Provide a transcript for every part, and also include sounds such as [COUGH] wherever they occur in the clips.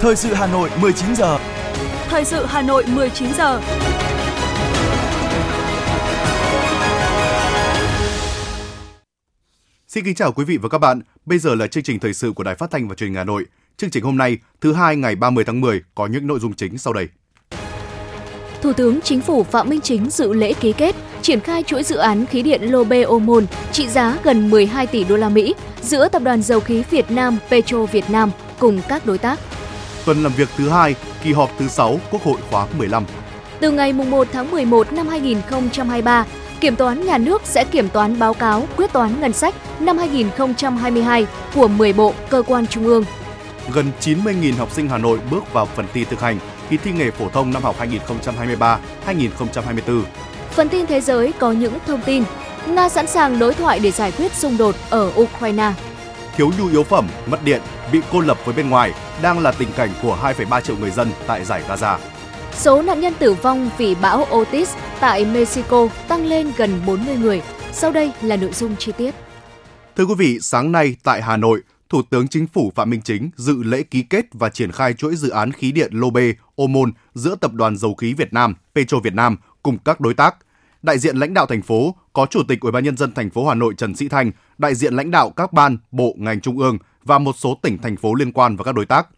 Thời sự Hà Nội 19 giờ. Thời sự Hà Nội 19 giờ. Xin kính chào quý vị và các bạn. Bây giờ là chương trình thời sự của Đài Phát thanh và Truyền hình Hà Nội. Chương trình hôm nay, thứ hai ngày 30 tháng 10 có những nội dung chính sau đây. Thủ tướng Chính phủ Phạm Minh Chính dự lễ ký kết triển khai chuỗi dự án khí điện Lô Bê Ô Môn trị giá gần 12 tỷ đô la Mỹ giữa Tập đoàn Dầu khí Việt Nam Petro Việt Nam cùng các đối tác. Tuần làm việc thứ hai, kỳ họp thứ 6 Quốc hội khóa 15. Từ ngày 1 tháng 11 năm 2023, Kiểm toán nhà nước sẽ kiểm toán báo cáo quyết toán ngân sách năm 2022 của 10 bộ, cơ quan trung ương. Gần 90.000 học sinh Hà Nội bước vào phần thi thực hành kỳ thi nghề phổ thông năm học 2023-2024. Phần tin thế giới có những thông tin. Nga sẵn sàng đối thoại để giải quyết xung đột ở Ukraine. Thiếu nhu yếu phẩm, mất điện, bị cô lập với bên ngoài đang là tình cảnh của 2,3 triệu người dân tại giải Gaza. Số nạn nhân tử vong vì bão Otis tại Mexico tăng lên gần 40 người. Sau đây là nội dung chi tiết. Thưa quý vị, sáng nay tại Hà Nội, Thủ tướng Chính phủ Phạm Minh Chính dự lễ ký kết và triển khai chuỗi dự án khí điện Lô Bê, Ô Môn giữa Tập đoàn Dầu khí Việt Nam, Petro Việt Nam cùng các đối tác. Đại diện lãnh đạo thành phố có Chủ tịch Ủy ban nhân dân thành phố Hà Nội Trần Sĩ Thanh, đại diện lãnh đạo các ban, bộ, ngành trung ương và một số tỉnh thành phố liên quan và các đối tác.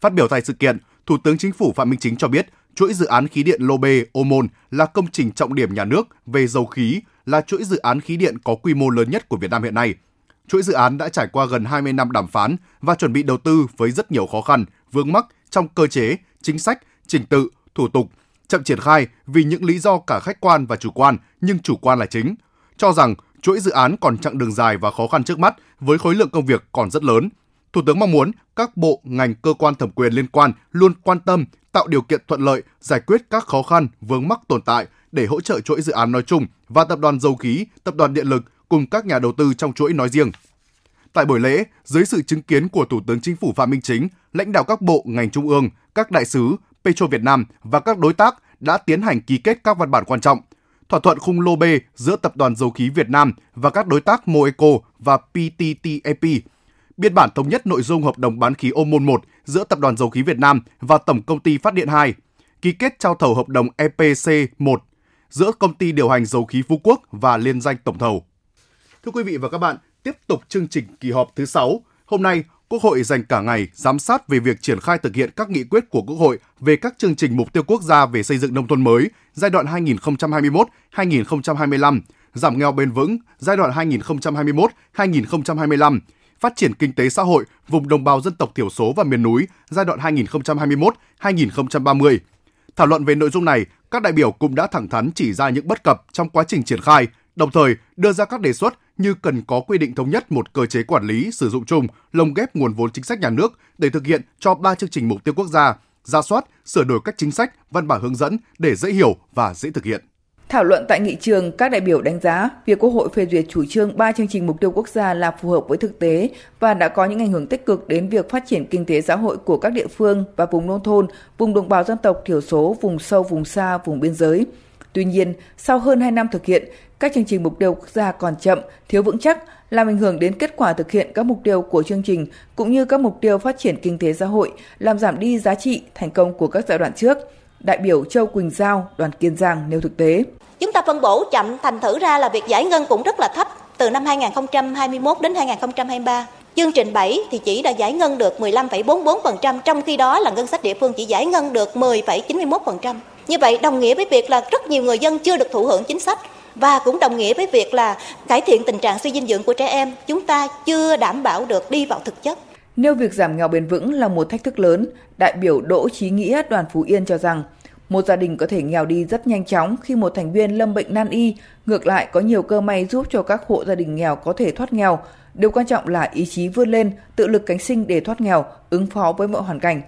Phát biểu tại sự kiện, Thủ tướng Chính phủ Phạm Minh Chính cho biết, chuỗi dự án khí điện Lô Bê, Ô Môn là công trình trọng điểm nhà nước về dầu khí, là chuỗi dự án khí điện có quy mô lớn nhất của Việt Nam hiện nay – chuỗi dự án đã trải qua gần 20 năm đàm phán và chuẩn bị đầu tư với rất nhiều khó khăn, vướng mắc trong cơ chế, chính sách, trình tự, thủ tục, chậm triển khai vì những lý do cả khách quan và chủ quan, nhưng chủ quan là chính. Cho rằng chuỗi dự án còn chặng đường dài và khó khăn trước mắt với khối lượng công việc còn rất lớn. Thủ tướng mong muốn các bộ, ngành, cơ quan thẩm quyền liên quan luôn quan tâm, tạo điều kiện thuận lợi, giải quyết các khó khăn, vướng mắc tồn tại để hỗ trợ chuỗi dự án nói chung và tập đoàn dầu khí, tập đoàn điện lực cùng các nhà đầu tư trong chuỗi nói riêng. Tại buổi lễ, dưới sự chứng kiến của Thủ tướng Chính phủ Phạm Minh Chính, lãnh đạo các bộ, ngành trung ương, các đại sứ, Petro Việt Nam và các đối tác đã tiến hành ký kết các văn bản quan trọng. Thỏa thuận khung lô B giữa Tập đoàn Dầu khí Việt Nam và các đối tác Moeco và PTTEP. Biên bản thống nhất nội dung hợp đồng bán khí Ô Môn 1 giữa Tập đoàn Dầu khí Việt Nam và Tổng công ty Phát điện 2. Ký kết trao thầu hợp đồng EPC 1 giữa công ty điều hành dầu khí Phú Quốc và liên danh tổng thầu. Thưa quý vị và các bạn, tiếp tục chương trình kỳ họp thứ 6. Hôm nay, Quốc hội dành cả ngày giám sát về việc triển khai thực hiện các nghị quyết của Quốc hội về các chương trình mục tiêu quốc gia về xây dựng nông thôn mới giai đoạn 2021-2025, giảm nghèo bền vững giai đoạn 2021-2025, phát triển kinh tế xã hội vùng đồng bào dân tộc thiểu số và miền núi giai đoạn 2021-2030. Thảo luận về nội dung này, các đại biểu cũng đã thẳng thắn chỉ ra những bất cập trong quá trình triển khai, đồng thời đưa ra các đề xuất như cần có quy định thống nhất một cơ chế quản lý sử dụng chung, lồng ghép nguồn vốn chính sách nhà nước để thực hiện cho ba chương trình mục tiêu quốc gia, ra soát, sửa đổi các chính sách, văn bản hướng dẫn để dễ hiểu và dễ thực hiện. Thảo luận tại nghị trường, các đại biểu đánh giá việc Quốc hội phê duyệt chủ trương ba chương trình mục tiêu quốc gia là phù hợp với thực tế và đã có những ảnh hưởng tích cực đến việc phát triển kinh tế xã hội của các địa phương và vùng nông thôn, vùng đồng bào dân tộc thiểu số, vùng sâu, vùng xa, vùng biên giới. Tuy nhiên, sau hơn 2 năm thực hiện, các chương trình mục tiêu quốc gia còn chậm, thiếu vững chắc, làm ảnh hưởng đến kết quả thực hiện các mục tiêu của chương trình cũng như các mục tiêu phát triển kinh tế xã hội, làm giảm đi giá trị thành công của các giai đoạn trước. Đại biểu Châu Quỳnh Giao, đoàn Kiên Giang nêu thực tế. Chúng ta phân bổ chậm thành thử ra là việc giải ngân cũng rất là thấp từ năm 2021 đến 2023. Chương trình 7 thì chỉ đã giải ngân được 15,44%, trong khi đó là ngân sách địa phương chỉ giải ngân được 10,91%. Như vậy đồng nghĩa với việc là rất nhiều người dân chưa được thụ hưởng chính sách và cũng đồng nghĩa với việc là cải thiện tình trạng suy dinh dưỡng của trẻ em chúng ta chưa đảm bảo được đi vào thực chất. Nêu việc giảm nghèo bền vững là một thách thức lớn, đại biểu Đỗ Chí Nghĩa đoàn Phú Yên cho rằng một gia đình có thể nghèo đi rất nhanh chóng khi một thành viên lâm bệnh nan y, ngược lại có nhiều cơ may giúp cho các hộ gia đình nghèo có thể thoát nghèo. Điều quan trọng là ý chí vươn lên, tự lực cánh sinh để thoát nghèo, ứng phó với mọi hoàn cảnh.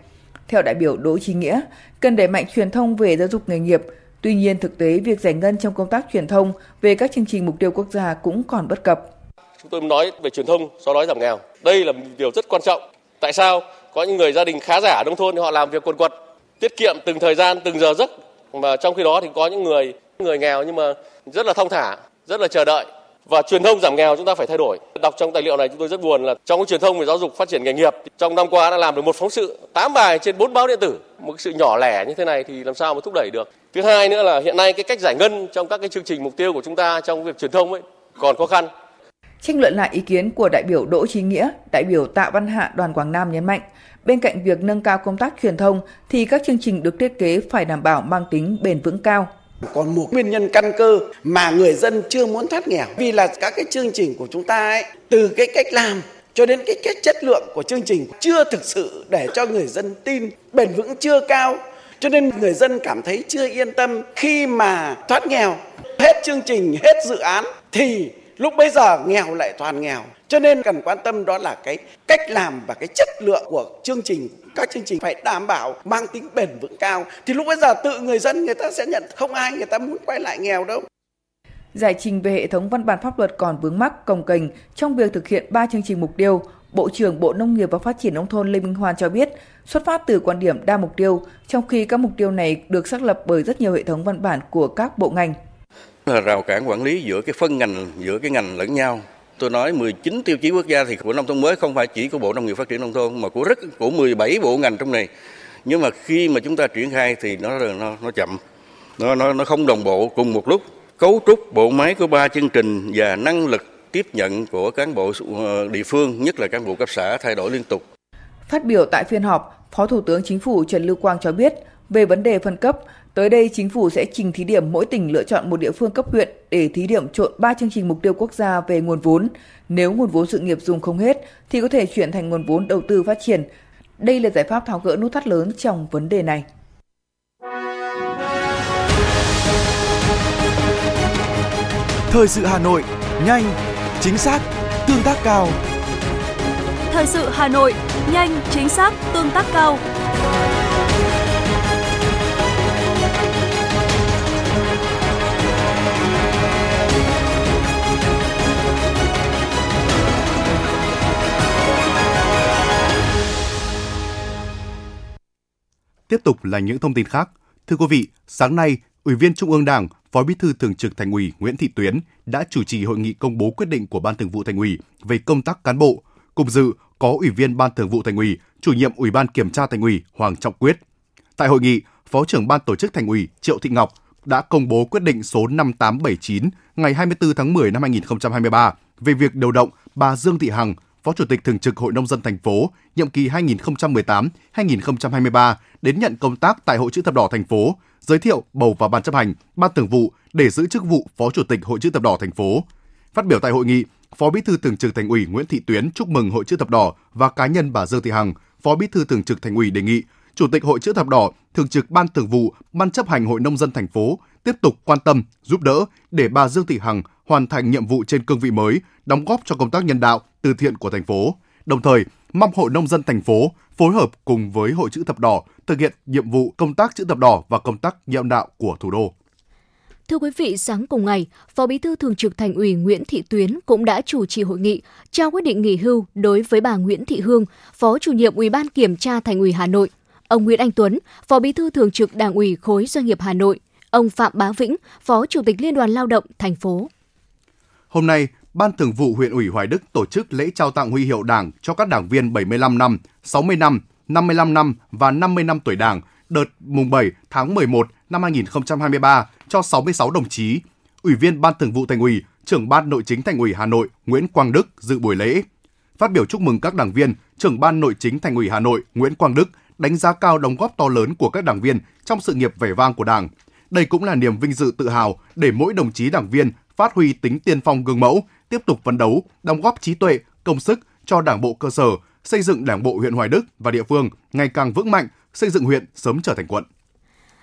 Theo đại biểu Đỗ Chí Nghĩa, cần đẩy mạnh truyền thông về giáo dục nghề nghiệp, Tuy nhiên, thực tế việc giải ngân trong công tác truyền thông về các chương trình mục tiêu quốc gia cũng còn bất cập. Chúng tôi nói về truyền thông, xóa đói giảm nghèo. Đây là một điều rất quan trọng. Tại sao? Có những người gia đình khá giả nông thôn họ làm việc quần quật, tiết kiệm từng thời gian, từng giờ giấc. Mà trong khi đó thì có những người người nghèo nhưng mà rất là thông thả, rất là chờ đợi và truyền thông giảm nghèo chúng ta phải thay đổi. Đọc trong tài liệu này chúng tôi rất buồn là trong cái truyền thông về giáo dục phát triển nghề nghiệp trong năm qua đã làm được một phóng sự 8 bài trên 4 báo điện tử. Một sự nhỏ lẻ như thế này thì làm sao mà thúc đẩy được. Thứ hai nữa là hiện nay cái cách giải ngân trong các cái chương trình mục tiêu của chúng ta trong việc truyền thông ấy còn khó khăn. Tranh luận lại ý kiến của đại biểu Đỗ Chí Nghĩa, đại biểu Tạ Văn Hạ đoàn Quảng Nam nhấn mạnh, bên cạnh việc nâng cao công tác truyền thông thì các chương trình được thiết kế phải đảm bảo mang tính bền vững cao. Còn một nguyên nhân căn cơ mà người dân chưa muốn thoát nghèo. Vì là các cái chương trình của chúng ta ấy, từ cái cách làm cho đến cái, cái chất lượng của chương trình chưa thực sự để cho người dân tin bền vững chưa cao. Cho nên người dân cảm thấy chưa yên tâm khi mà thoát nghèo. Hết chương trình hết dự án thì lúc bây giờ nghèo lại toàn nghèo cho nên cần quan tâm đó là cái cách làm và cái chất lượng của chương trình các chương trình phải đảm bảo mang tính bền vững cao thì lúc bây giờ tự người dân người ta sẽ nhận không ai người ta muốn quay lại nghèo đâu Giải trình về hệ thống văn bản pháp luật còn vướng mắc cồng kềnh trong việc thực hiện 3 chương trình mục tiêu, Bộ trưởng Bộ Nông nghiệp và Phát triển Nông thôn Lê Minh Hoan cho biết, xuất phát từ quan điểm đa mục tiêu, trong khi các mục tiêu này được xác lập bởi rất nhiều hệ thống văn bản của các bộ ngành. Là rào cản quản lý giữa cái phân ngành, giữa cái ngành lẫn nhau. Tôi nói 19 tiêu chí quốc gia thì của nông thôn mới không phải chỉ của Bộ Nông nghiệp Phát triển Nông thôn mà của rất của 17 bộ ngành trong này. Nhưng mà khi mà chúng ta triển khai thì nó nó nó chậm, nó nó nó không đồng bộ cùng một lúc. Cấu trúc bộ máy của ba chương trình và năng lực tiếp nhận của cán bộ ờ, địa phương, nhất là cán bộ cấp xã thay đổi liên tục. Phát biểu tại phiên họp, Phó Thủ tướng Chính phủ Trần Lưu Quang cho biết, về vấn đề phân cấp, tới đây chính phủ sẽ trình thí điểm mỗi tỉnh lựa chọn một địa phương cấp huyện để thí điểm trộn 3 chương trình mục tiêu quốc gia về nguồn vốn. Nếu nguồn vốn sự nghiệp dùng không hết thì có thể chuyển thành nguồn vốn đầu tư phát triển. Đây là giải pháp tháo gỡ nút thắt lớn trong vấn đề này. Thời sự Hà Nội, nhanh, chính xác, tương tác cao. Thời sự Hà Nội, nhanh, chính xác, tương tác cao. Tiếp tục là những thông tin khác. Thưa quý vị, sáng nay, Ủy viên Trung ương Đảng, Phó Bí thư Thường trực Thành ủy Nguyễn Thị Tuyến đã chủ trì hội nghị công bố quyết định của Ban Thường vụ Thành ủy về công tác cán bộ. Cùng dự có Ủy viên Ban Thường vụ Thành ủy, Chủ nhiệm Ủy ban Kiểm tra Thành ủy Hoàng Trọng Quyết. Tại hội nghị, Phó trưởng Ban Tổ chức Thành ủy Triệu Thị Ngọc đã công bố quyết định số 5879 ngày 24 tháng 10 năm 2023 về việc điều động bà Dương Thị Hằng, Phó Chủ tịch Thường trực Hội Nông dân thành phố, nhiệm kỳ 2018-2023 đến nhận công tác tại Hội chữ thập đỏ thành phố, giới thiệu bầu vào ban chấp hành, ban thường vụ để giữ chức vụ Phó Chủ tịch Hội chữ thập đỏ thành phố. Phát biểu tại hội nghị, Phó Bí thư Thường trực Thành ủy Nguyễn Thị Tuyến chúc mừng Hội chữ thập đỏ và cá nhân bà Dương Thị Hằng, Phó Bí thư Thường trực Thành ủy đề nghị Chủ tịch Hội chữ thập đỏ, Thường trực Ban Thường vụ, Ban chấp hành Hội nông dân thành phố tiếp tục quan tâm, giúp đỡ để bà Dương Thị Hằng hoàn thành nhiệm vụ trên cương vị mới, đóng góp cho công tác nhân đạo, từ thiện của thành phố. Đồng thời, mong Hội nông dân thành phố phối hợp cùng với Hội chữ thập đỏ thực hiện nhiệm vụ công tác chữ thập đỏ và công tác nhân đạo của thủ đô. Thưa quý vị, sáng cùng ngày, Phó Bí thư Thường trực Thành ủy Nguyễn Thị Tuyến cũng đã chủ trì hội nghị trao quyết định nghỉ hưu đối với bà Nguyễn Thị Hương, Phó chủ nhiệm Ủy ban Kiểm tra Thành ủy Hà Nội, ông Nguyễn Anh Tuấn, Phó Bí thư Thường trực Đảng ủy khối doanh nghiệp Hà Nội, ông Phạm Bá Vĩnh, Phó Chủ tịch Liên đoàn Lao động thành phố. Hôm nay, Ban Thường vụ huyện ủy Hoài Đức tổ chức lễ trao tặng huy hiệu Đảng cho các đảng viên 75 năm, 60 năm, 55 năm và 50 năm tuổi Đảng đợt mùng 7 tháng 11 năm 2023 cho 66 đồng chí. Ủy viên Ban Thường vụ Thành ủy, trưởng Ban Nội chính Thành ủy Hà Nội Nguyễn Quang Đức dự buổi lễ. Phát biểu chúc mừng các đảng viên, trưởng Ban Nội chính Thành ủy Hà Nội Nguyễn Quang Đức đánh giá cao đóng góp to lớn của các đảng viên trong sự nghiệp vẻ vang của Đảng. Đây cũng là niềm vinh dự tự hào để mỗi đồng chí đảng viên phát huy tính tiên phong gương mẫu, tiếp tục phấn đấu, đóng góp trí tuệ, công sức cho Đảng bộ cơ sở, xây dựng Đảng bộ huyện Hoài Đức và địa phương ngày càng vững mạnh, xây dựng huyện sớm trở thành quận.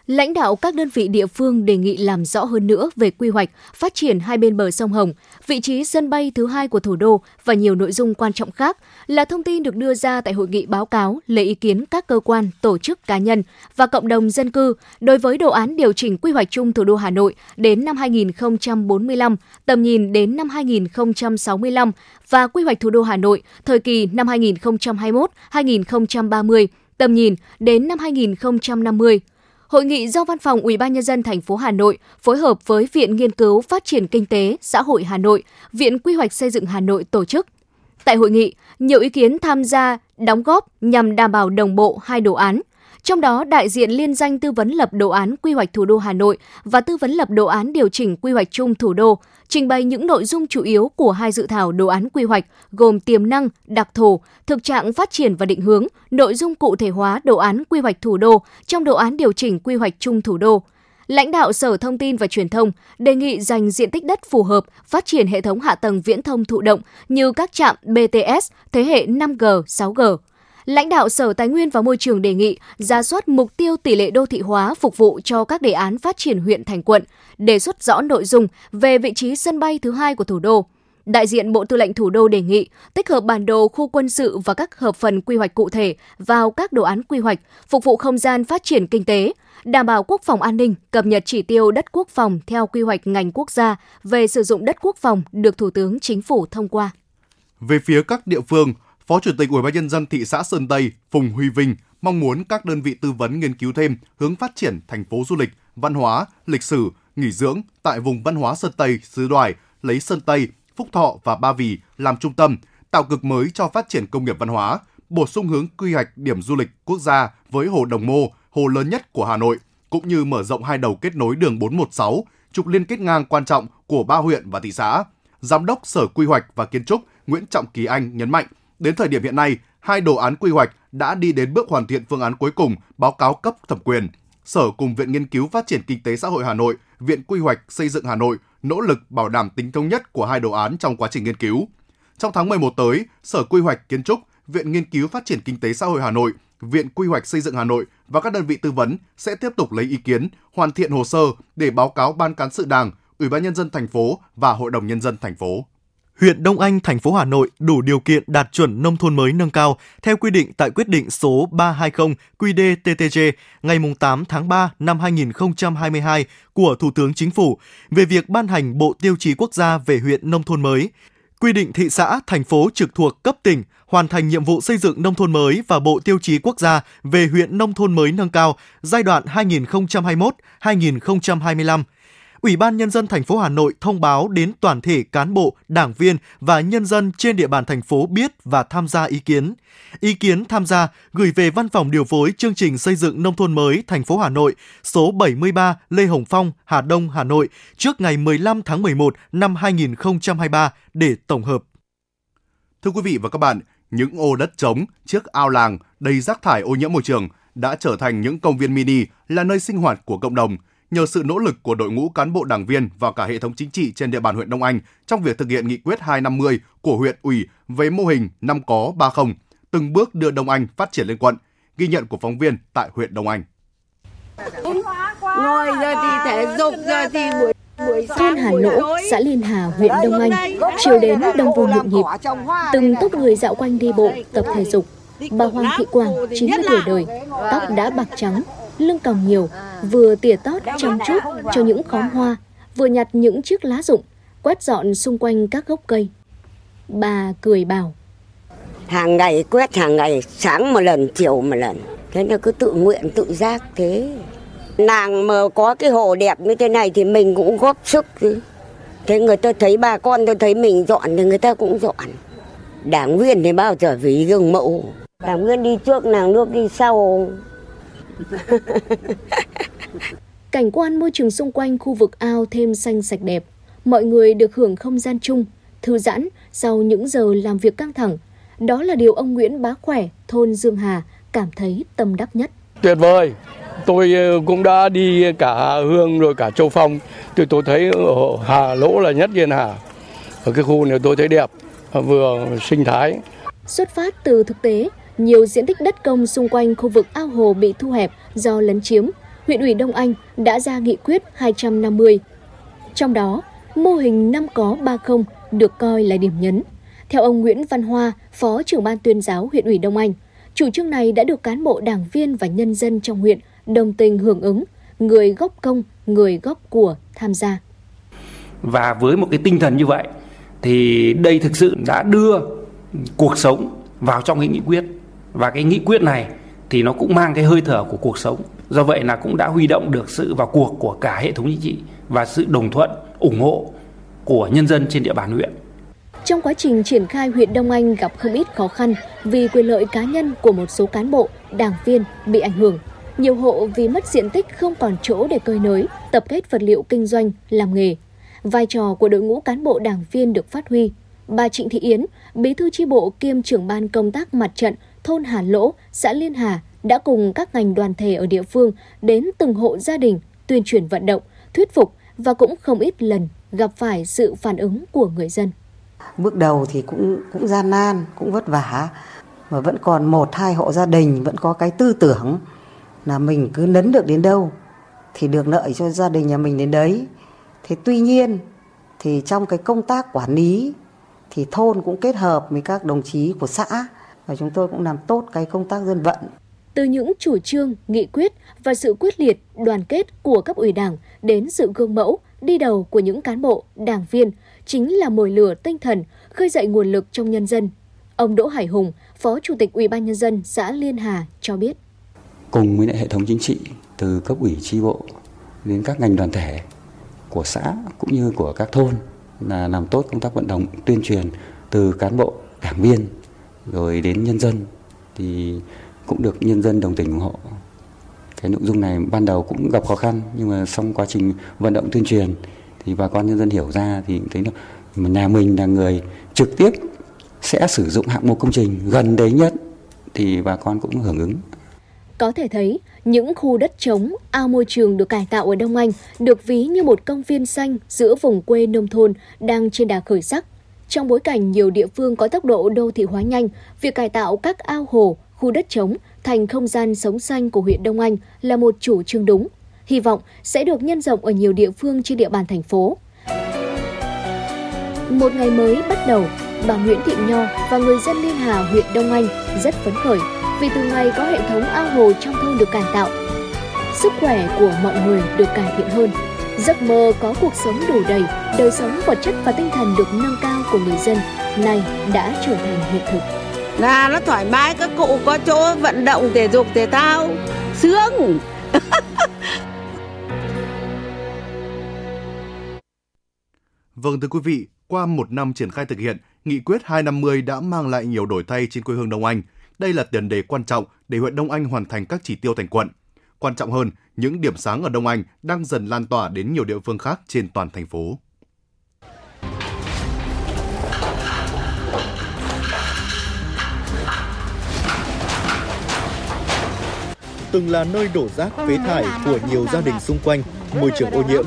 Lãnh đạo các đơn vị địa phương đề nghị làm rõ hơn nữa về quy hoạch, phát triển hai bên bờ sông Hồng, vị trí sân bay thứ hai của thủ đô và nhiều nội dung quan trọng khác là thông tin được đưa ra tại hội nghị báo cáo lấy ý kiến các cơ quan, tổ chức cá nhân và cộng đồng dân cư đối với đồ án điều chỉnh quy hoạch chung thủ đô Hà Nội đến năm 2045, tầm nhìn đến năm 2065 và quy hoạch thủ đô Hà Nội thời kỳ năm 2021-2030, tầm nhìn đến năm 2050 Hội nghị do Văn phòng Ủy ban nhân dân thành phố Hà Nội phối hợp với Viện Nghiên cứu Phát triển Kinh tế Xã hội Hà Nội, Viện Quy hoạch Xây dựng Hà Nội tổ chức. Tại hội nghị, nhiều ý kiến tham gia đóng góp nhằm đảm bảo đồng bộ hai đồ án. Trong đó, đại diện liên danh tư vấn lập đồ án quy hoạch thủ đô Hà Nội và tư vấn lập đồ án điều chỉnh quy hoạch chung thủ đô trình bày những nội dung chủ yếu của hai dự thảo đồ án quy hoạch gồm tiềm năng, đặc thù, thực trạng phát triển và định hướng, nội dung cụ thể hóa đồ án quy hoạch thủ đô trong đồ án điều chỉnh quy hoạch chung thủ đô. Lãnh đạo Sở Thông tin và Truyền thông đề nghị dành diện tích đất phù hợp phát triển hệ thống hạ tầng viễn thông thụ động như các trạm BTS thế hệ 5G, 6G. Lãnh đạo Sở Tài nguyên và Môi trường đề nghị ra soát mục tiêu tỷ lệ đô thị hóa phục vụ cho các đề án phát triển huyện thành quận, đề xuất rõ nội dung về vị trí sân bay thứ hai của thủ đô. Đại diện Bộ Tư lệnh Thủ đô đề nghị tích hợp bản đồ khu quân sự và các hợp phần quy hoạch cụ thể vào các đồ án quy hoạch, phục vụ không gian phát triển kinh tế, đảm bảo quốc phòng an ninh, cập nhật chỉ tiêu đất quốc phòng theo quy hoạch ngành quốc gia về sử dụng đất quốc phòng được Thủ tướng Chính phủ thông qua. Về phía các địa phương, Phó Chủ tịch Ủy ban nhân dân thị xã Sơn Tây Phùng Huy Vinh mong muốn các đơn vị tư vấn nghiên cứu thêm hướng phát triển thành phố du lịch, văn hóa, lịch sử, nghỉ dưỡng tại vùng văn hóa Sơn Tây, xứ Đoài, lấy Sơn Tây, Phúc Thọ và Ba Vì làm trung tâm, tạo cực mới cho phát triển công nghiệp văn hóa, bổ sung hướng quy hoạch điểm du lịch quốc gia với hồ Đồng Mô, hồ lớn nhất của Hà Nội, cũng như mở rộng hai đầu kết nối đường 416, trục liên kết ngang quan trọng của ba huyện và thị xã. Giám đốc Sở Quy hoạch và Kiến trúc Nguyễn Trọng Kỳ Anh nhấn mạnh, đến thời điểm hiện nay, hai đồ án quy hoạch đã đi đến bước hoàn thiện phương án cuối cùng báo cáo cấp thẩm quyền. Sở cùng Viện Nghiên cứu Phát triển Kinh tế Xã hội Hà Nội, Viện Quy hoạch Xây dựng Hà Nội nỗ lực bảo đảm tính thống nhất của hai đồ án trong quá trình nghiên cứu. Trong tháng 11 tới, Sở Quy hoạch Kiến trúc, Viện Nghiên cứu Phát triển Kinh tế Xã hội Hà Nội, Viện Quy hoạch Xây dựng Hà Nội và các đơn vị tư vấn sẽ tiếp tục lấy ý kiến, hoàn thiện hồ sơ để báo cáo Ban cán sự Đảng, Ủy ban nhân dân thành phố và Hội đồng nhân dân thành phố huyện Đông Anh, thành phố Hà Nội đủ điều kiện đạt chuẩn nông thôn mới nâng cao theo quy định tại quyết định số 320 QĐ-TTG ngày 8 tháng 3 năm 2022 của Thủ tướng Chính phủ về việc ban hành Bộ Tiêu chí Quốc gia về huyện nông thôn mới, quy định thị xã, thành phố trực thuộc cấp tỉnh hoàn thành nhiệm vụ xây dựng nông thôn mới và Bộ Tiêu chí Quốc gia về huyện nông thôn mới nâng cao giai đoạn 2021-2025 Ủy ban nhân dân thành phố Hà Nội thông báo đến toàn thể cán bộ, đảng viên và nhân dân trên địa bàn thành phố biết và tham gia ý kiến. Ý kiến tham gia gửi về Văn phòng điều phối chương trình xây dựng nông thôn mới thành phố Hà Nội số 73 Lê Hồng Phong, Hà Đông, Hà Nội trước ngày 15 tháng 11 năm 2023 để tổng hợp. Thưa quý vị và các bạn, những ô đất trống, chiếc ao làng đầy rác thải ô nhiễm môi trường đã trở thành những công viên mini là nơi sinh hoạt của cộng đồng – nhờ sự nỗ lực của đội ngũ cán bộ đảng viên và cả hệ thống chính trị trên địa bàn huyện Đông Anh trong việc thực hiện nghị quyết 250 của huyện ủy về mô hình năm có ba không, từng bước đưa Đông Anh phát triển lên quận. Ghi nhận của phóng viên tại huyện Đông Anh. Ngồi giờ thì thể dục, giờ thì buổi Thôn Hà Lỗ, xã Liên Hà, huyện Đông Anh, chiều đến đông vui nhộn nhịp. Từng tốp người dạo quanh đi bộ, tập thể dục. Bà Hoàng Thị Quảng, 90 tuổi đời, tóc đã bạc trắng, lưng còng nhiều, vừa tỉa tót chăm chút cho những khóm hoa, vừa nhặt những chiếc lá rụng, quét dọn xung quanh các gốc cây. Bà cười bảo. Hàng ngày quét hàng ngày, sáng một lần, chiều một lần. Thế nên cứ tự nguyện, tự giác thế. Nàng mà có cái hồ đẹp như thế này thì mình cũng góp sức chứ. Thế người ta thấy bà con tôi thấy mình dọn thì người ta cũng dọn. Đảng viên thì bao giờ vì gương mẫu. Đảng viên đi trước, nàng nước đi sau. Cảnh quan môi trường xung quanh khu vực ao thêm xanh sạch đẹp. Mọi người được hưởng không gian chung, thư giãn sau những giờ làm việc căng thẳng. Đó là điều ông Nguyễn Bá Khỏe, thôn Dương Hà cảm thấy tâm đắc nhất. Tuyệt vời! Tôi ờ, cũng đã đi cả Hương rồi cả Châu Phong. Thì tôi thấy Hà Lỗ là nhất Yên Hà. Ở cái khu này tôi thấy đẹp, vừa sinh thái. Xuất phát từ thực tế, nhiều diện tích đất công xung quanh khu vực ao hồ bị thu hẹp do lấn chiếm, huyện ủy Đông Anh đã ra nghị quyết 250. Trong đó, mô hình năm có ba không được coi là điểm nhấn. Theo ông Nguyễn Văn Hoa, Phó trưởng ban tuyên giáo huyện ủy Đông Anh, chủ trương này đã được cán bộ đảng viên và nhân dân trong huyện đồng tình hưởng ứng, người góp công, người góp của tham gia. Và với một cái tinh thần như vậy thì đây thực sự đã đưa cuộc sống vào trong cái nghị quyết và cái nghị quyết này thì nó cũng mang cái hơi thở của cuộc sống Do vậy là cũng đã huy động được sự vào cuộc của cả hệ thống chính trị và sự đồng thuận, ủng hộ của nhân dân trên địa bàn huyện. Trong quá trình triển khai huyện Đông Anh gặp không ít khó khăn vì quyền lợi cá nhân của một số cán bộ, đảng viên bị ảnh hưởng. Nhiều hộ vì mất diện tích không còn chỗ để cơi nới, tập kết vật liệu kinh doanh, làm nghề. Vai trò của đội ngũ cán bộ đảng viên được phát huy. Bà Trịnh Thị Yến, bí thư chi bộ kiêm trưởng ban công tác mặt trận thôn Hà Lỗ, xã Liên Hà đã cùng các ngành đoàn thể ở địa phương đến từng hộ gia đình tuyên truyền vận động, thuyết phục và cũng không ít lần gặp phải sự phản ứng của người dân. Bước đầu thì cũng cũng gian nan, cũng vất vả mà vẫn còn một hai hộ gia đình vẫn có cái tư tưởng là mình cứ nấn được đến đâu thì được lợi cho gia đình nhà mình đến đấy. Thế tuy nhiên thì trong cái công tác quản lý thì thôn cũng kết hợp với các đồng chí của xã và chúng tôi cũng làm tốt cái công tác dân vận. Từ những chủ trương, nghị quyết và sự quyết liệt, đoàn kết của cấp ủy Đảng đến sự gương mẫu, đi đầu của những cán bộ, đảng viên chính là mồi lửa tinh thần khơi dậy nguồn lực trong nhân dân. Ông Đỗ Hải Hùng, Phó Chủ tịch Ủy ban nhân dân xã Liên Hà cho biết: Cùng với hệ thống chính trị từ cấp ủy chi bộ đến các ngành đoàn thể của xã cũng như của các thôn là làm tốt công tác vận động tuyên truyền từ cán bộ, đảng viên rồi đến nhân dân thì cũng được nhân dân đồng tình ủng hộ. Cái nội dung này ban đầu cũng gặp khó khăn nhưng mà trong quá trình vận động tuyên truyền thì bà con nhân dân hiểu ra thì thấy là nhà mình là người trực tiếp sẽ sử dụng hạng mục công trình gần đấy nhất thì bà con cũng hưởng ứng. Có thể thấy, những khu đất trống, ao môi trường được cải tạo ở Đông Anh được ví như một công viên xanh giữa vùng quê nông thôn đang trên đà khởi sắc. Trong bối cảnh nhiều địa phương có tốc độ đô thị hóa nhanh, việc cải tạo các ao hồ, khu đất trống thành không gian sống xanh của huyện Đông Anh là một chủ trương đúng. Hy vọng sẽ được nhân rộng ở nhiều địa phương trên địa bàn thành phố. Một ngày mới bắt đầu, bà Nguyễn Thị Nho và người dân Liên Hà huyện Đông Anh rất phấn khởi vì từ ngày có hệ thống ao hồ trong thôn được cải tạo, sức khỏe của mọi người được cải thiện hơn. Giấc mơ có cuộc sống đủ đầy, đời sống vật chất và tinh thần được nâng cao của người dân nay đã trở thành hiện thực. Là nó thoải mái, các cụ có chỗ vận động thể dục thể thao, sướng. [LAUGHS] Vâng thưa quý vị, qua một năm triển khai thực hiện, Nghị quyết 250 đã mang lại nhiều đổi thay trên quê hương Đông Anh. Đây là tiền đề quan trọng để huyện Đông Anh hoàn thành các chỉ tiêu thành quận. Quan trọng hơn, những điểm sáng ở Đông Anh đang dần lan tỏa đến nhiều địa phương khác trên toàn thành phố. Từng là nơi đổ rác phế thải của nhiều gia đình xung quanh, môi trường ô nhiễm.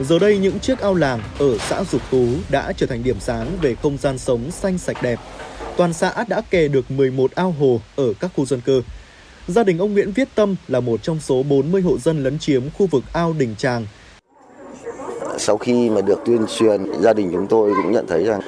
Giờ đây những chiếc ao làng ở xã Dục Tú đã trở thành điểm sáng về không gian sống xanh sạch đẹp. Toàn xã đã kè được 11 ao hồ ở các khu dân cư, Gia đình ông Nguyễn Viết Tâm là một trong số 40 hộ dân lấn chiếm khu vực ao Đình Tràng. Sau khi mà được tuyên truyền, gia đình chúng tôi cũng nhận thấy rằng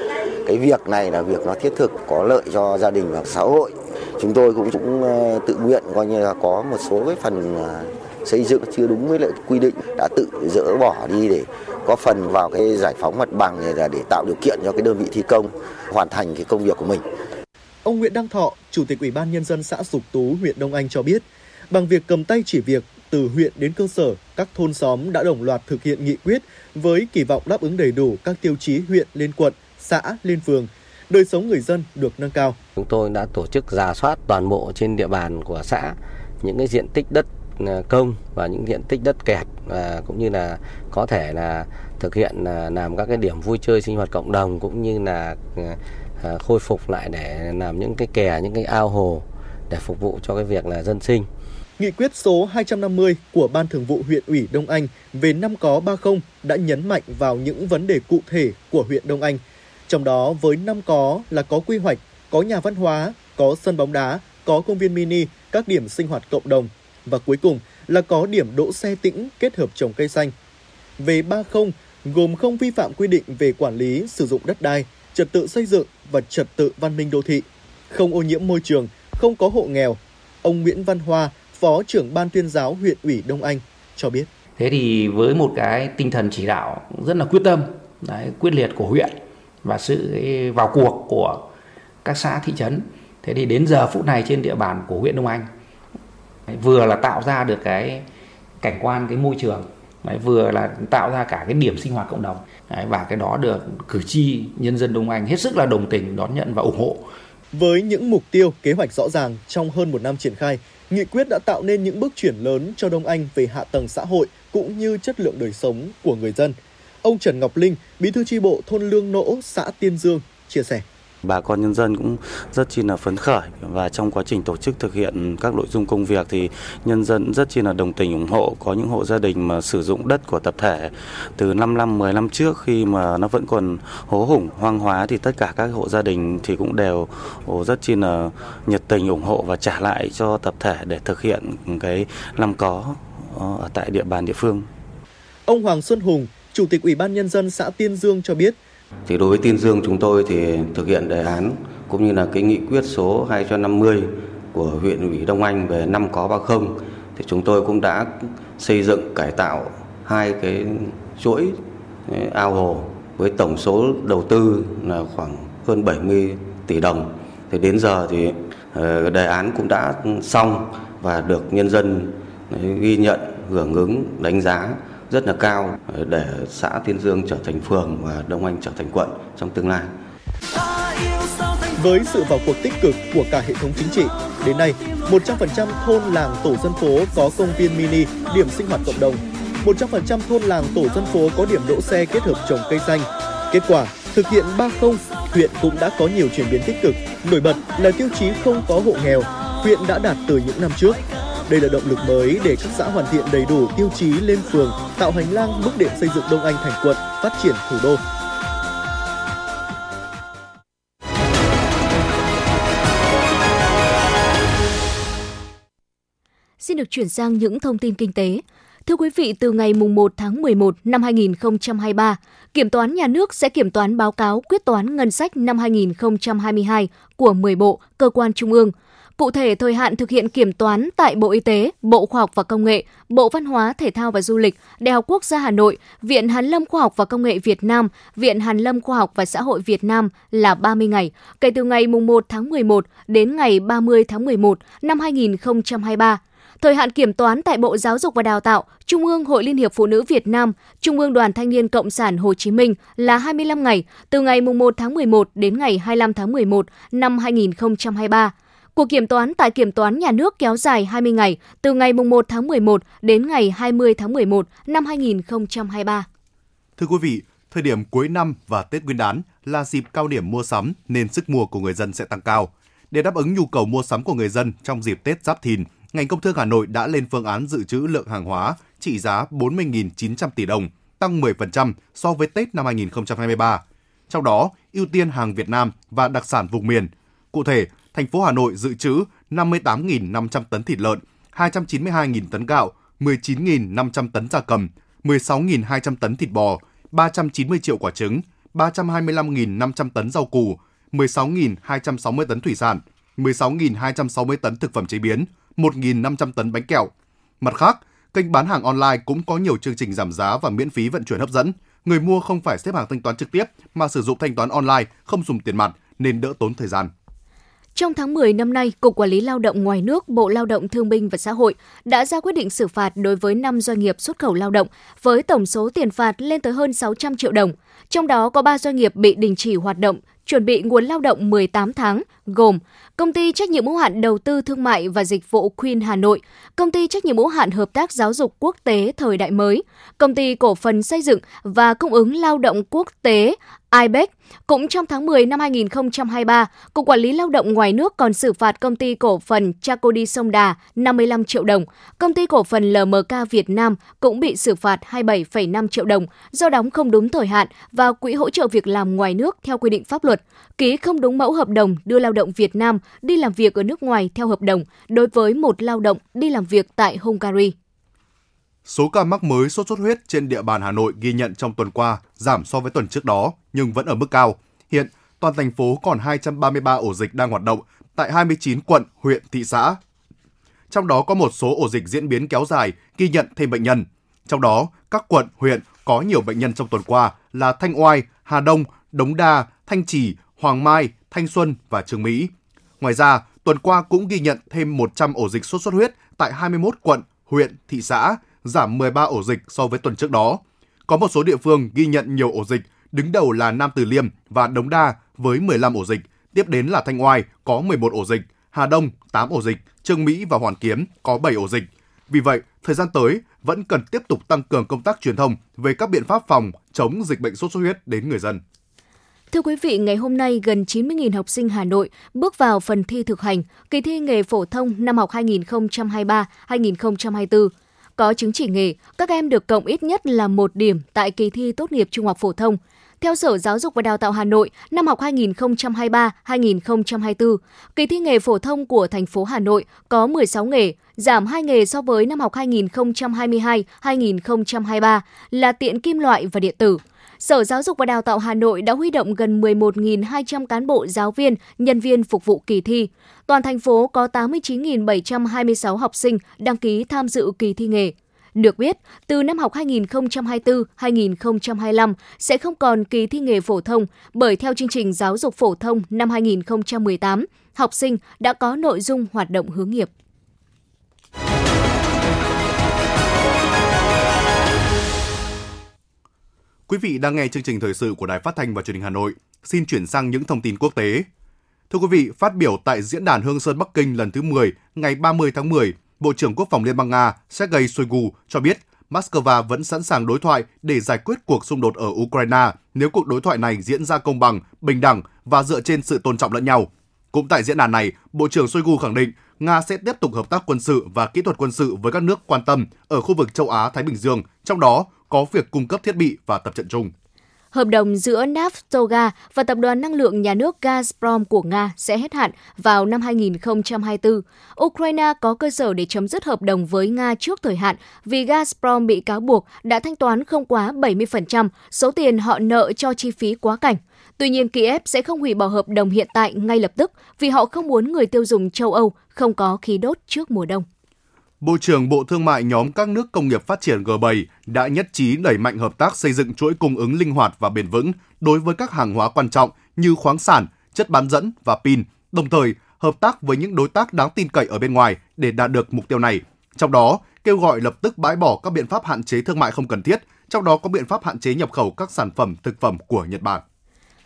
cái việc này là việc nó thiết thực, có lợi cho gia đình và xã hội. Chúng tôi cũng cũng ờ, tự nguyện coi như là có một số cái phần ờ, xây dựng chưa đúng với lại quy định đã tự dỡ bỏ đi để có phần vào cái giải phóng mặt bằng này là để tạo điều kiện cho cái đơn vị thi công hoàn thành cái công việc của mình. Ông Nguyễn Đăng Thọ, Chủ tịch Ủy ban Nhân dân xã Dục Tú, huyện Đông Anh cho biết, bằng việc cầm tay chỉ việc từ huyện đến cơ sở, các thôn xóm đã đồng loạt thực hiện nghị quyết với kỳ vọng đáp ứng đầy đủ các tiêu chí huyện lên quận, xã lên phường, đời sống người dân được nâng cao. Chúng tôi đã tổ chức giả soát toàn bộ trên địa bàn của xã những cái diện tích đất à, công và những diện tích đất kẹt và cũng như là có thể là thực hiện à, làm các cái điểm vui chơi sinh hoạt cộng đồng cũng như là à, à, khôi phục lại để làm những cái kè, những cái ao hồ để phục vụ cho cái việc là dân sinh. Nghị quyết số 250 của Ban Thường vụ huyện ủy Đông Anh về năm có 30 đã nhấn mạnh vào những vấn đề cụ thể của huyện Đông Anh. Trong đó với năm có là có quy hoạch, có nhà văn hóa, có sân bóng đá, có công viên mini, các điểm sinh hoạt cộng đồng và cuối cùng là có điểm đỗ xe tĩnh kết hợp trồng cây xanh. Về 30 gồm không vi phạm quy định về quản lý sử dụng đất đai, trật tự xây dựng và trật tự văn minh đô thị, không ô nhiễm môi trường, không có hộ nghèo. Ông Nguyễn Văn Hoa, Phó trưởng Ban tuyên giáo huyện ủy Đông Anh cho biết. Thế thì với một cái tinh thần chỉ đạo rất là quyết tâm, đấy, quyết liệt của huyện và sự vào cuộc của các xã thị trấn. Thế thì đến giờ phút này trên địa bàn của huyện Đông Anh vừa là tạo ra được cái cảnh quan cái môi trường Đấy, vừa là tạo ra cả cái điểm sinh hoạt cộng đồng Đấy, và cái đó được cử tri nhân dân Đông Anh hết sức là đồng tình đón nhận và ủng hộ. Với những mục tiêu, kế hoạch rõ ràng trong hơn một năm triển khai, nghị quyết đã tạo nên những bước chuyển lớn cho Đông Anh về hạ tầng xã hội cũng như chất lượng đời sống của người dân. Ông Trần Ngọc Linh, bí thư tri bộ thôn Lương Nỗ, xã Tiên Dương, chia sẻ bà con nhân dân cũng rất chi là phấn khởi và trong quá trình tổ chức thực hiện các nội dung công việc thì nhân dân rất chi là đồng tình ủng hộ có những hộ gia đình mà sử dụng đất của tập thể từ 5 năm 10 năm trước khi mà nó vẫn còn hố hủng hoang hóa thì tất cả các hộ gia đình thì cũng đều rất chi là nhiệt tình ủng hộ và trả lại cho tập thể để thực hiện cái năm có ờ, ở tại địa bàn địa phương. Ông Hoàng Xuân Hùng, Chủ tịch Ủy ban Nhân dân xã Tiên Dương cho biết thì đối với Tiên Dương chúng tôi thì thực hiện đề án cũng như là cái nghị quyết số 250 của huyện ủy Đông Anh về năm có ba không thì chúng tôi cũng đã xây dựng cải tạo hai cái chuỗi eh, ao hồ với tổng số đầu tư là khoảng hơn 70 tỷ đồng. Thì đến giờ thì ờ, đề án cũng đã xong và được nhân dân ghi nhận, hưởng ứng, đánh giá rất là cao ờ, để xã Tiên Dương trở thành phường và Đông Anh trở thành quận trong tương lai. Với sự vào cuộc tích cực của cả hệ thống chính trị, đến nay 100% thôn làng tổ dân phố có công viên mini, điểm sinh hoạt cộng đồng. 100% thôn làng tổ dân phố có điểm đỗ xe kết hợp trồng cây xanh. Kết quả, thực hiện 30, huyện cũng đã có nhiều chuyển biến tích cực. Nổi bật là tiêu chí không có hộ nghèo, huyện đã đạt từ những năm trước. Đây là động lực mới để các xã hoàn thiện đầy đủ tiêu chí lên phường, tạo hành lang bước đệm xây dựng Đông Anh thành quận, phát triển thủ đô. Xin được chuyển sang những thông tin kinh tế. Thưa quý vị, từ ngày 1 tháng 11 năm 2023, Kiểm toán Nhà nước sẽ kiểm toán báo cáo quyết toán ngân sách năm 2022 của 10 bộ, cơ quan trung ương – Cụ thể, thời hạn thực hiện kiểm toán tại Bộ Y tế, Bộ Khoa học và Công nghệ, Bộ Văn hóa, Thể thao và Du lịch, Đại học Quốc gia Hà Nội, Viện Hàn lâm Khoa học và Công nghệ Việt Nam, Viện Hàn lâm Khoa học và Xã hội Việt Nam là 30 ngày, kể từ ngày 1 tháng 11 đến ngày 30 tháng 11 năm 2023. Thời hạn kiểm toán tại Bộ Giáo dục và Đào tạo, Trung ương Hội Liên hiệp Phụ nữ Việt Nam, Trung ương Đoàn Thanh niên Cộng sản Hồ Chí Minh là 25 ngày, từ ngày 1 tháng 11 đến ngày 25 tháng 11 năm 2023. Cuộc kiểm toán tại Kiểm toán Nhà nước kéo dài 20 ngày, từ ngày 1 tháng 11 đến ngày 20 tháng 11 năm 2023. Thưa quý vị, thời điểm cuối năm và Tết Nguyên đán là dịp cao điểm mua sắm nên sức mua của người dân sẽ tăng cao. Để đáp ứng nhu cầu mua sắm của người dân trong dịp Tết Giáp Thìn, ngành công thương Hà Nội đã lên phương án dự trữ lượng hàng hóa trị giá 40.900 tỷ đồng, tăng 10% so với Tết năm 2023. Trong đó, ưu tiên hàng Việt Nam và đặc sản vùng miền. Cụ thể, thành phố Hà Nội dự trữ 58.500 tấn thịt lợn, 292.000 tấn gạo, 19.500 tấn gia cầm, 16.200 tấn thịt bò, 390 triệu quả trứng, 325.500 tấn rau củ, 16.260 tấn thủy sản, 16.260 tấn thực phẩm chế biến, 1.500 tấn bánh kẹo. Mặt khác, kênh bán hàng online cũng có nhiều chương trình giảm giá và miễn phí vận chuyển hấp dẫn. Người mua không phải xếp hàng thanh toán trực tiếp mà sử dụng thanh toán online, không dùng tiền mặt nên đỡ tốn thời gian. Trong tháng 10 năm nay, Cục Quản lý Lao động ngoài nước, Bộ Lao động Thương binh và Xã hội đã ra quyết định xử phạt đối với 5 doanh nghiệp xuất khẩu lao động với tổng số tiền phạt lên tới hơn 600 triệu đồng. Trong đó có 3 doanh nghiệp bị đình chỉ hoạt động, chuẩn bị nguồn lao động 18 tháng, gồm Công ty trách nhiệm hữu hạn đầu tư thương mại và dịch vụ Queen Hà Nội, Công ty trách nhiệm hữu hạn hợp tác giáo dục quốc tế thời đại mới, Công ty cổ phần xây dựng và cung ứng lao động quốc tế IBEC. Cũng trong tháng 10 năm 2023, Cục Quản lý Lao động ngoài nước còn xử phạt công ty cổ phần Chacodi Sông Đà 55 triệu đồng. Công ty cổ phần LMK Việt Nam cũng bị xử phạt 27,5 triệu đồng do đóng không đúng thời hạn và quỹ hỗ trợ việc làm ngoài nước theo quy định pháp luật, ký không đúng mẫu hợp đồng đưa lao động Việt Nam đi làm việc ở nước ngoài theo hợp đồng đối với một lao động đi làm việc tại Hungary. Số ca mắc mới sốt xuất huyết trên địa bàn Hà Nội ghi nhận trong tuần qua giảm so với tuần trước đó nhưng vẫn ở mức cao. Hiện, toàn thành phố còn 233 ổ dịch đang hoạt động tại 29 quận, huyện, thị xã. Trong đó có một số ổ dịch diễn biến kéo dài, ghi nhận thêm bệnh nhân. Trong đó, các quận, huyện có nhiều bệnh nhân trong tuần qua là Thanh Oai, Hà Đông, Đống Đa, Thanh Trì, Hoàng Mai, Thanh Xuân và Trường Mỹ. Ngoài ra, tuần qua cũng ghi nhận thêm 100 ổ dịch sốt xuất huyết tại 21 quận, huyện, thị xã, giảm 13 ổ dịch so với tuần trước đó. Có một số địa phương ghi nhận nhiều ổ dịch, đứng đầu là Nam Từ Liêm và Đống Đa với 15 ổ dịch, tiếp đến là Thanh Oai có 11 ổ dịch, Hà Đông 8 ổ dịch, Trương Mỹ và Hoàn Kiếm có 7 ổ dịch. Vì vậy, thời gian tới vẫn cần tiếp tục tăng cường công tác truyền thông về các biện pháp phòng chống dịch bệnh sốt xuất huyết đến người dân. Thưa quý vị, ngày hôm nay gần 90.000 học sinh Hà Nội bước vào phần thi thực hành kỳ thi nghề phổ thông năm học 2023-2024. Có chứng chỉ nghề, các em được cộng ít nhất là một điểm tại kỳ thi tốt nghiệp trung học phổ thông. Theo Sở Giáo dục và Đào tạo Hà Nội, năm học 2023-2024, kỳ thi nghề phổ thông của thành phố Hà Nội có 16 nghề, giảm 2 nghề so với năm học 2022-2023 là tiện kim loại và điện tử. Sở Giáo dục và Đào tạo Hà Nội đã huy động gần 11.200 cán bộ giáo viên, nhân viên phục vụ kỳ thi. Toàn thành phố có 89.726 học sinh đăng ký tham dự kỳ thi nghề. Được biết, từ năm học 2024-2025 sẽ không còn kỳ thi nghề phổ thông bởi theo chương trình giáo dục phổ thông năm 2018, học sinh đã có nội dung hoạt động hướng nghiệp. Quý vị đang nghe chương trình thời sự của Đài Phát thanh và Truyền hình Hà Nội. Xin chuyển sang những thông tin quốc tế. Thưa quý vị, phát biểu tại diễn đàn Hương Sơn Bắc Kinh lần thứ 10 ngày 30 tháng 10, Bộ trưởng Quốc phòng Liên bang Nga Sergei Shoigu cho biết Moscow vẫn sẵn sàng đối thoại để giải quyết cuộc xung đột ở Ukraine nếu cuộc đối thoại này diễn ra công bằng, bình đẳng và dựa trên sự tôn trọng lẫn nhau. Cũng tại diễn đàn này, Bộ trưởng Shoigu khẳng định Nga sẽ tiếp tục hợp tác quân sự và kỹ thuật quân sự với các nước quan tâm ở khu vực châu Á-Thái Bình Dương, trong đó có việc cung cấp thiết bị và tập trận chung. Hợp đồng giữa Naftoga và Tập đoàn Năng lượng Nhà nước Gazprom của Nga sẽ hết hạn vào năm 2024. Ukraine có cơ sở để chấm dứt hợp đồng với Nga trước thời hạn vì Gazprom bị cáo buộc đã thanh toán không quá 70% số tiền họ nợ cho chi phí quá cảnh. Tuy nhiên, Kiev sẽ không hủy bỏ hợp đồng hiện tại ngay lập tức vì họ không muốn người tiêu dùng châu Âu không có khí đốt trước mùa đông. Bộ trưởng Bộ Thương mại nhóm các nước công nghiệp phát triển G7 đã nhất trí đẩy mạnh hợp tác xây dựng chuỗi cung ứng linh hoạt và bền vững đối với các hàng hóa quan trọng như khoáng sản, chất bán dẫn và pin, đồng thời hợp tác với những đối tác đáng tin cậy ở bên ngoài để đạt được mục tiêu này. Trong đó, kêu gọi lập tức bãi bỏ các biện pháp hạn chế thương mại không cần thiết, trong đó có biện pháp hạn chế nhập khẩu các sản phẩm thực phẩm của Nhật Bản.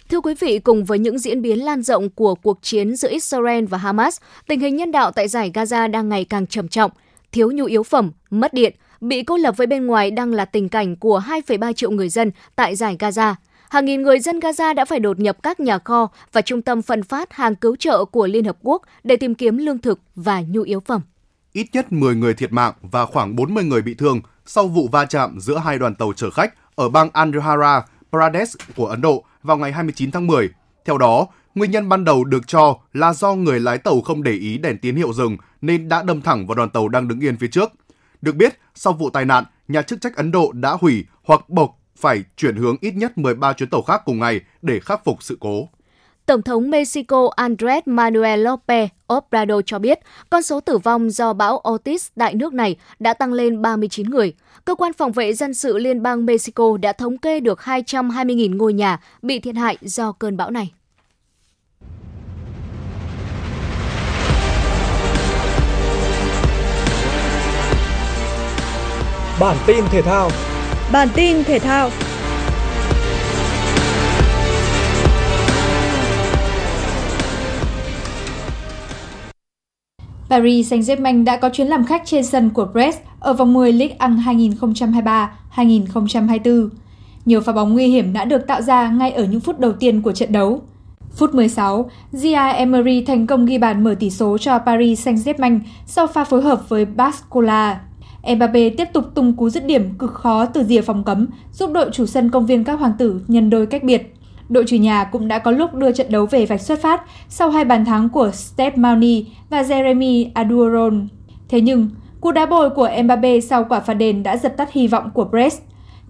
Thưa quý vị, cùng với những diễn biến lan rộng của cuộc chiến giữa Israel và Hamas, tình hình nhân đạo tại giải Gaza đang ngày càng trầm trọng thiếu nhu yếu phẩm, mất điện, bị cô lập với bên ngoài đang là tình cảnh của 2,3 triệu người dân tại giải Gaza. Hàng nghìn người dân Gaza đã phải đột nhập các nhà kho và trung tâm phân phát hàng cứu trợ của Liên Hợp Quốc để tìm kiếm lương thực và nhu yếu phẩm. Ít nhất 10 người thiệt mạng và khoảng 40 người bị thương sau vụ va chạm giữa hai đoàn tàu chở khách ở bang Andhra Pradesh của Ấn Độ vào ngày 29 tháng 10. Theo đó, Nguyên nhân ban đầu được cho là do người lái tàu không để ý đèn tín hiệu dừng nên đã đâm thẳng vào đoàn tàu đang đứng yên phía trước. Được biết, sau vụ tai nạn, nhà chức trách Ấn Độ đã hủy hoặc buộc phải chuyển hướng ít nhất 13 chuyến tàu khác cùng ngày để khắc phục sự cố. Tổng thống Mexico Andrés Manuel López Obrador cho biết con số tử vong do bão Otis tại nước này đã tăng lên 39 người. Cơ quan phòng vệ dân sự Liên bang Mexico đã thống kê được 220.000 ngôi nhà bị thiệt hại do cơn bão này. Bản tin thể thao. Bản tin thể thao. Paris Saint-Germain đã có chuyến làm khách trên sân của Brest ở vòng 10 Ligue 1 2023-2024. Nhiều pha bóng nguy hiểm đã được tạo ra ngay ở những phút đầu tiên của trận đấu. Phút 16, Gia Emery thành công ghi bàn mở tỷ số cho Paris Saint-Germain sau pha phối hợp với Bascola. Mbappe tiếp tục tung cú dứt điểm cực khó từ rìa phòng cấm, giúp đội chủ sân công viên các hoàng tử nhân đôi cách biệt. Đội chủ nhà cũng đã có lúc đưa trận đấu về vạch xuất phát sau hai bàn thắng của Steph Mauni và Jeremy Aduron. Thế nhưng, cú đá bồi của Mbappe sau quả phạt đền đã dập tắt hy vọng của Brest.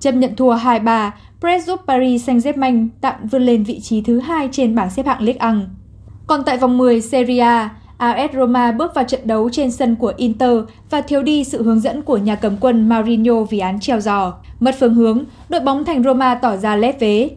Chấp nhận thua 2-3, Brest giúp Paris Saint-Germain tạm vươn lên vị trí thứ hai trên bảng xếp hạng Ligue 1. Còn tại vòng 10 Serie A, AS Roma bước vào trận đấu trên sân của Inter và thiếu đi sự hướng dẫn của nhà cầm quân Mourinho vì án treo giò. Mất phương hướng, đội bóng thành Roma tỏ ra lép vế.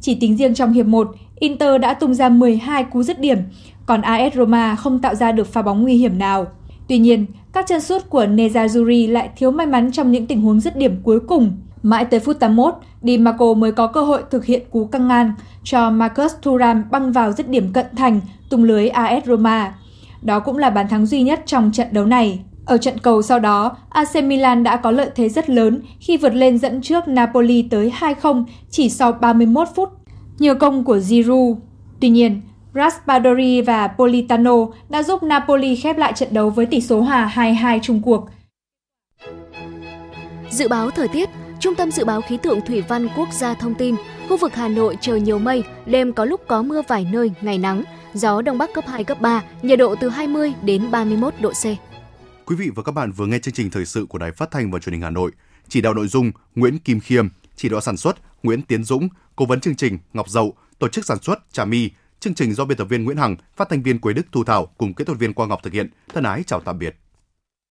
Chỉ tính riêng trong hiệp 1, Inter đã tung ra 12 cú dứt điểm, còn AS Roma không tạo ra được pha bóng nguy hiểm nào. Tuy nhiên, các chân sút của Nezazuri lại thiếu may mắn trong những tình huống dứt điểm cuối cùng. Mãi tới phút 81, Di Marco mới có cơ hội thực hiện cú căng ngang cho Marcus Thuram băng vào dứt điểm cận thành tung lưới AS Roma. Đó cũng là bàn thắng duy nhất trong trận đấu này. Ở trận cầu sau đó, AC Milan đã có lợi thế rất lớn khi vượt lên dẫn trước Napoli tới 2-0 chỉ sau 31 phút, nhờ công của Giroud. Tuy nhiên, Raspadori và Politano đã giúp Napoli khép lại trận đấu với tỷ số hòa 2-2 chung cuộc. Dự báo thời tiết, Trung tâm Dự báo Khí tượng Thủy văn Quốc gia thông tin, khu vực Hà Nội trời nhiều mây, đêm có lúc có mưa vài nơi, ngày nắng, gió Đông Bắc cấp 2, cấp 3, nhiệt độ từ 20 đến 31 độ C. Quý vị và các bạn vừa nghe chương trình thời sự của Đài Phát thanh và Truyền hình Hà Nội. Chỉ đạo nội dung Nguyễn Kim Khiêm, chỉ đạo sản xuất Nguyễn Tiến Dũng, cố vấn chương trình Ngọc Dậu, tổ chức sản xuất Trà My. Chương trình do biên tập viên Nguyễn Hằng, phát thanh viên Quế Đức Thu Thảo cùng kỹ thuật viên Quang Ngọc thực hiện. Thân ái chào tạm biệt.